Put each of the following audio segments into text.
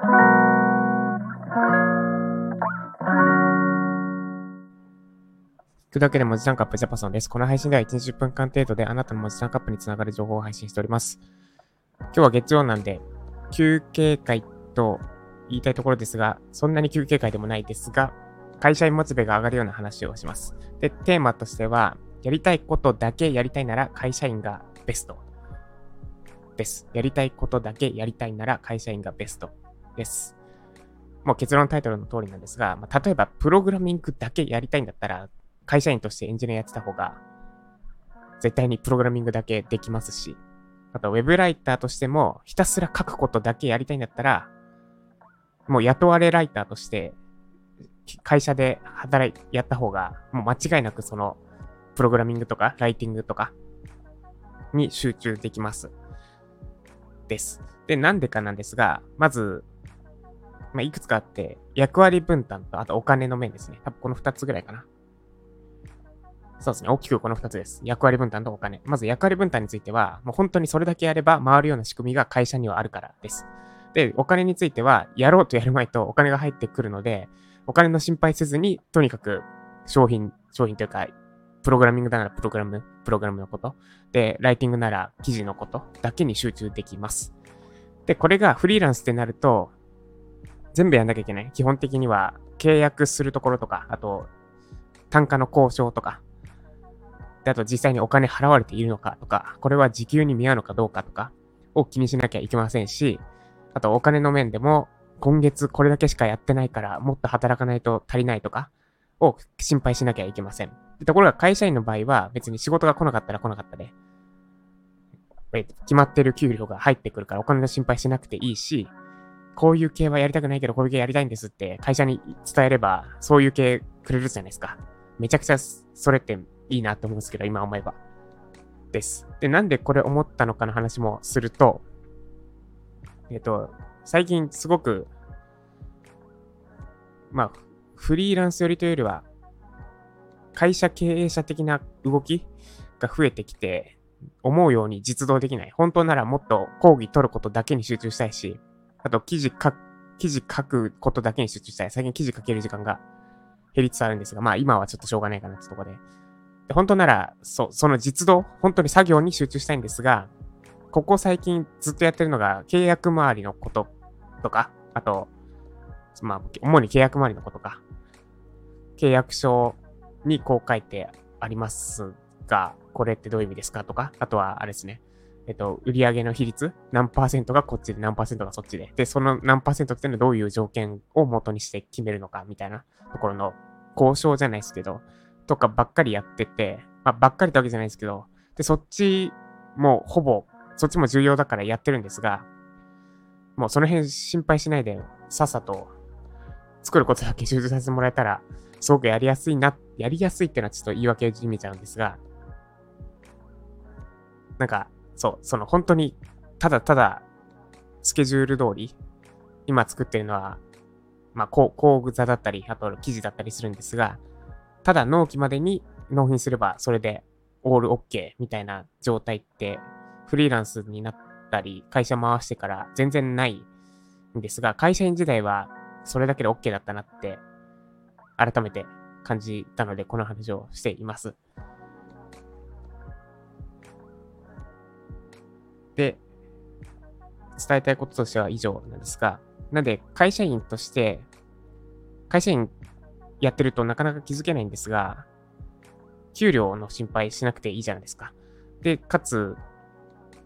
聞くだけで文字タンカップジャパソンです。この配信では1日10分間程度であなたの文字タンカップにつながる情報を配信しております。今日は月曜なんで、休憩会と言いたいところですが、そんなに休憩会でもないですが、会社員モチベが上がるような話をします。で、テーマとしては、やりたいことだけやりたいなら会社員がベストです。やりたいことだけやりたいなら会社員がベストです。もう結論タイトルの通りなんですが、まあ、例えばプログラミングだけやりたいんだったら、会社員としてエンジニアやってた方が、絶対にプログラミングだけできますし、あとウェブライターとしても、ひたすら書くことだけやりたいんだったら、もう雇われライターとして、会社で働い、やった方が、もう間違いなくその、プログラミングとか、ライティングとか、に集中できます。です。で、なんでかなんですが、まず、まあ、いくつかあって、役割分担と、あとお金の面ですね。多分この2つぐらいかな。そうですね。大きくこの2つです。役割分担とお金。まず役割分担については、もう本当にそれだけやれば回るような仕組みが会社にはあるからです。で、お金については、やろうとやる前とお金が入ってくるので、お金の心配せずに、とにかく商品、商品というか、プログラミングならプログラム、プログラムのこと。で、ライティングなら記事のことだけに集中できます。で、これがフリーランスってなると、全部やんなきゃいけない。基本的には契約するところとか、あと、単価の交渉とか、で、あと実際にお金払われているのかとか、これは時給に見合うのかどうかとかを気にしなきゃいけませんし、あとお金の面でも、今月これだけしかやってないから、もっと働かないと足りないとか、を心配しなきゃいけません。ところが会社員の場合は別に仕事が来なかったら来なかったで、決まってる給料が入ってくるからお金の心配しなくていいし、こういう系はやりたくないけどこういう系やりたいんですって会社に伝えればそういう系くれるじゃないですか。めちゃくちゃそれっていいなって思うんですけど、今思えば。です。で、なんでこれ思ったのかの話もすると、えっと、最近すごく、まあ、フリーランス寄りというよりは、会社経営者的な動きが増えてきて、思うように実動できない。本当ならもっと講義取ることだけに集中したいし、あと記事書く、記事書くことだけに集中したい。最近記事書ける時間が減りつつあるんですが、まあ今はちょっとしょうがないかなってとこで。で本当なら、そ、その実動、本当に作業に集中したいんですが、ここ最近ずっとやってるのが契約周りのこととか、あと、まあ、主に契約周りのことか。契約書にこう書いてありますが、これってどういう意味ですかとか、あとはあれですね。えっと、売上の比率、何パーセントがこっちで何パーセントがそっちで。で、その何パーセントっていうのはどういう条件を元にして決めるのかみたいなところの交渉じゃないですけど、とかばっかりやってて、まあ、ばっかりってわけじゃないですけど、で、そっちもほぼ、そっちも重要だからやってるんですが、もうその辺心配しないで、さっさと作ることだけ集中させてもらえたら、すごくやりやすいな、やりやすいってのはちょっと言い訳じみちゃうんですが、なんか、そう、その本当に、ただただ、スケジュール通り、今作ってるのは、まあ、工具座だったり、あと記事だったりするんですが、ただ納期までに納品すればそれでオールオッケーみたいな状態ってフリーランスになったり会社回してから全然ないんですが、会社員時代はそれだけで OK だったなって改めて感じたのでこの話をしています。で、伝えたいこととしては以上なんですが、なんで会社員として、会社員やってるとなかなか気づけないんですが、給料の心配しなくていいじゃないですか。で、かつ、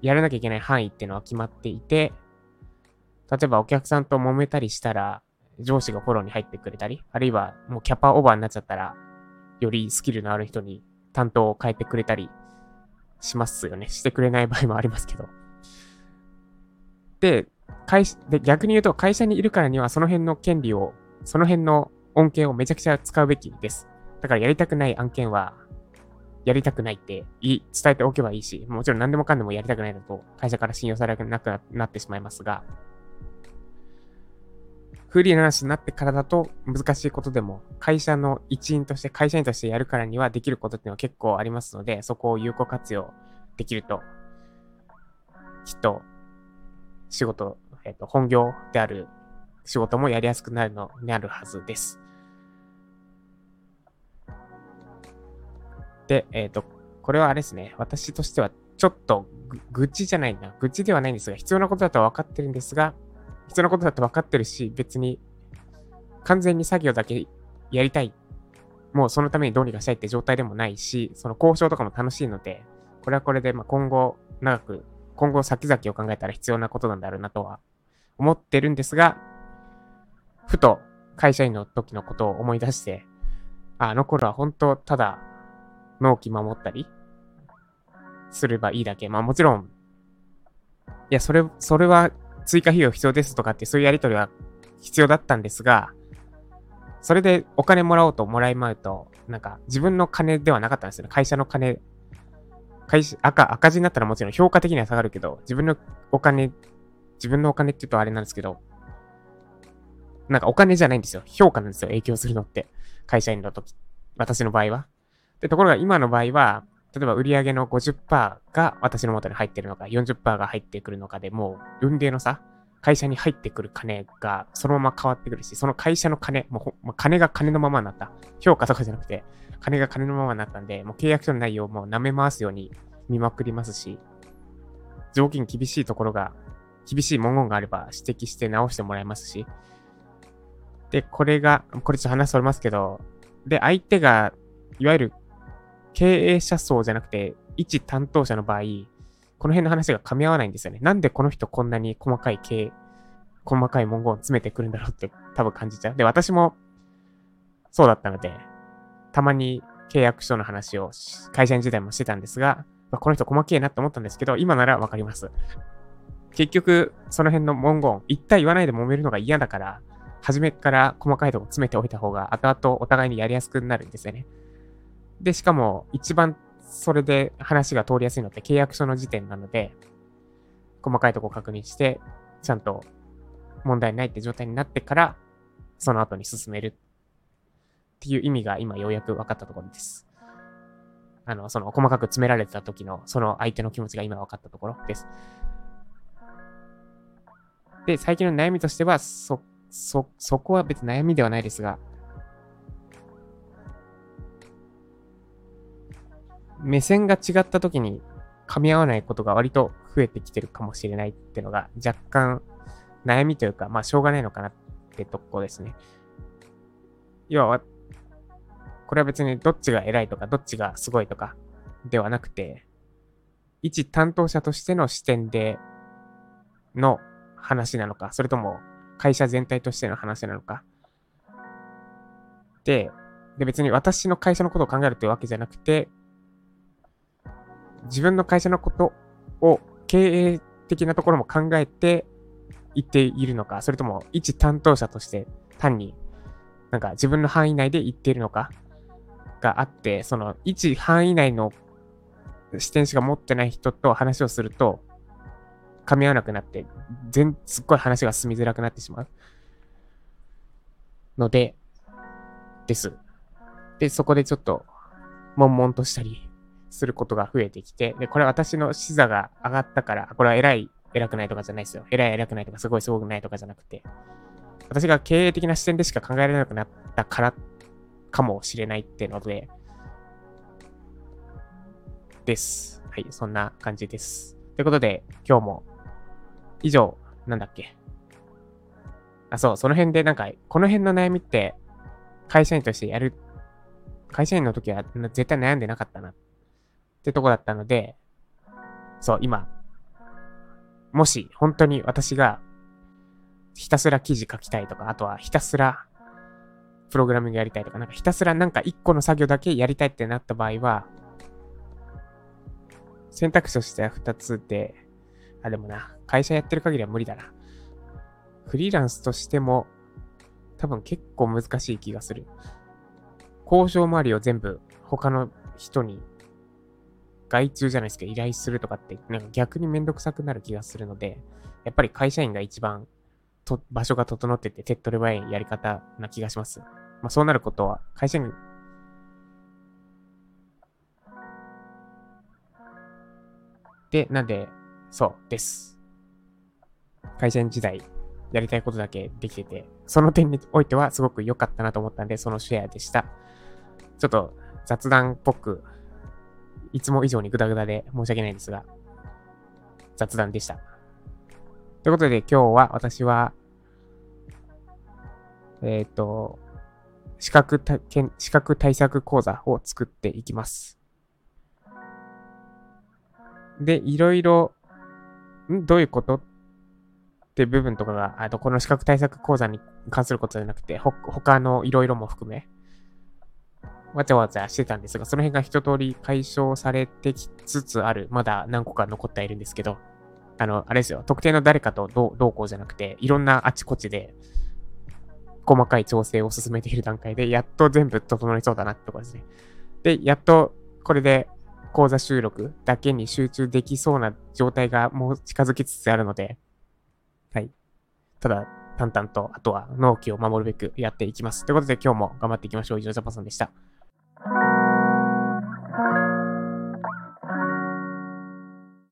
やらなきゃいけない範囲っていうのは決まっていて、例えばお客さんと揉めたりしたら、上司がフォローに入ってくれたり、あるいはもうキャパオーバーになっちゃったら、よりスキルのある人に担当を変えてくれたりしますよね。してくれない場合もありますけど。で、会で逆に言うと会社にいるからにはその辺の権利を、その辺の恩恵をめちゃくちゃ使うべきです。だからやりたくない案件は、やりたくないって言い、伝えておけばいいし、もちろん何でもかんでもやりたくないだと会社から信用されなくなってしまいますが、フリーランスになってからだと難しいことでも、会社の一員として、会社員としてやるからにはできることっていうのは結構ありますので、そこを有効活用できると、きっと、仕事、えっ、と、本業である仕事もやりやすくなるの、なるはずです。で、えっ、ー、と、これはあれですね。私としてはちょっと愚痴じゃないな。愚痴ではないんですが、必要なことだと分かってるんですが、必要なことだと分かってるし、別に完全に作業だけやりたい。もうそのためにどうにかしたいって状態でもないし、その交渉とかも楽しいので、これはこれでま今後長く、今後先々を考えたら必要なことなんだろうなとは思ってるんですが、ふと会社員の時のことを思い出して、あの頃は本当ただ納期守ったりすればいいだけ。まあもちろん、いや、それ、それは追加費用必要ですとかってそういうやりとりは必要だったんですが、それでお金もらおうともらいまうと、なんか自分の金ではなかったんですよね。会社の金、会社赤、赤字になったらもちろん評価的には下がるけど、自分のお金、自分のお金って言うとあれなんですけど、なんかお金じゃないんですよ。評価なんですよ。影響するのって。会社員の時。私の場合は。で、ところが今の場合は、例えば売上の50%が私の元に入ってるのか、40%が入ってくるのかでもう、運命の差会社に入ってくる金がそのまま変わってくるし、その会社の金、もう金が金のままになった。評価とかじゃなくて、金が金のままになったんで、もう契約書の内容も舐め回すように見まくりますし、条件厳しいところが、厳しい文言があれば指摘して直してもらえますし、で、これが、これちょっと話それますけど、で、相手が、いわゆる経営者層じゃなくて、一担当者の場合、この辺の話が噛み合わないんですよね。なんでこの人こんなに細かい経、細かい文言を詰めてくるんだろうって多分感じちゃう。で、私もそうだったので、たまに契約書の話を会社員時代もしてたんですが、この人細けえなって思ったんですけど、今ならわかります。結局、その辺の文言、一体言わないで揉めるのが嫌だから、初めから細かいとこ詰めておいた方が、後々お互いにやりやすくなるんですよね。で、しかも一番それで話が通りやすいのって契約書の時点なので、細かいとこ確認して、ちゃんと問題ないって状態になってから、その後に進めるっていう意味が今ようやく分かったところです。あの、その細かく詰められてた時のその相手の気持ちが今分かったところです。で、最近の悩みとしては、そ、そ、そこは別に悩みではないですが、目線が違った時に噛み合わないことが割と増えてきてるかもしれないっていうのが若干悩みというか、まあしょうがないのかなってとこですね。要は、これは別にどっちが偉いとか、どっちがすごいとかではなくて、一担当者としての視点での話なのか、それとも会社全体としての話なのか。で、で別に私の会社のことを考えるというわけじゃなくて、自分の会社のことを経営的なところも考えて言っているのか、それとも一担当者として単になんか自分の範囲内で言っているのかがあって、その一範囲内の視点しか持ってない人と話をすると噛み合わなくなって、全、すっごい話が進みづらくなってしまう。ので、です。で、そこでちょっと、悶々としたり、することが増えてきて、で、これ私の視座が上がったから、これは偉い、偉くないとかじゃないですよ。偉い、偉くないとか、すごい、すごくないとかじゃなくて、私が経営的な視点でしか考えられなくなったからかもしれないってので、です。はい、そんな感じです。ということで、今日も、以上、なんだっけ。あ、そう、その辺でなんか、この辺の悩みって、会社員としてやる、会社員の時は絶対悩んでなかったなっってとこだったので、そう、今、もし本当に私がひたすら記事書きたいとか、あとはひたすらプログラミングやりたいとか、なんかひたすらなんか一個の作業だけやりたいってなった場合は、選択肢としては二つで、あ、でもな、会社やってる限りは無理だな。フリーランスとしても、多分結構難しい気がする。交渉周りを全部他の人に外注じゃないですけど、依頼するとかって、なんか逆にめんどくさくなる気がするので、やっぱり会社員が一番と場所が整ってて手っ取り早いやり方な気がします。まあそうなることは、会社員で、なんで、そうです。会社員時代やりたいことだけできてて、その点においてはすごく良かったなと思ったんで、そのシェアでした。ちょっと雑談っぽく、いつも以上にグダグダで申し訳ないですが、雑談でした。ということで今日は私は、えっ、ー、と、資格資格対策講座を作っていきます。で、いろいろ、ん？どういうこと？って部分とかが、あとこの資格対策講座に関することじゃなくて、ほ、他のいろいろも含め、わちゃわちゃしてたんですが、その辺が一通り解消されてきつつある。まだ何個か残っているんですけど、あの、あれですよ。特定の誰かとどうこうじゃなくて、いろんなあちこちで、細かい調整を進めている段階で、やっと全部整いそうだなってところですね。で、やっとこれで講座収録だけに集中できそうな状態がもう近づきつつあるので、はい。ただ、淡々と、あとは納期を守るべくやっていきます。ということで今日も頑張っていきましょう。以上、ジャパソンでした。Thank you.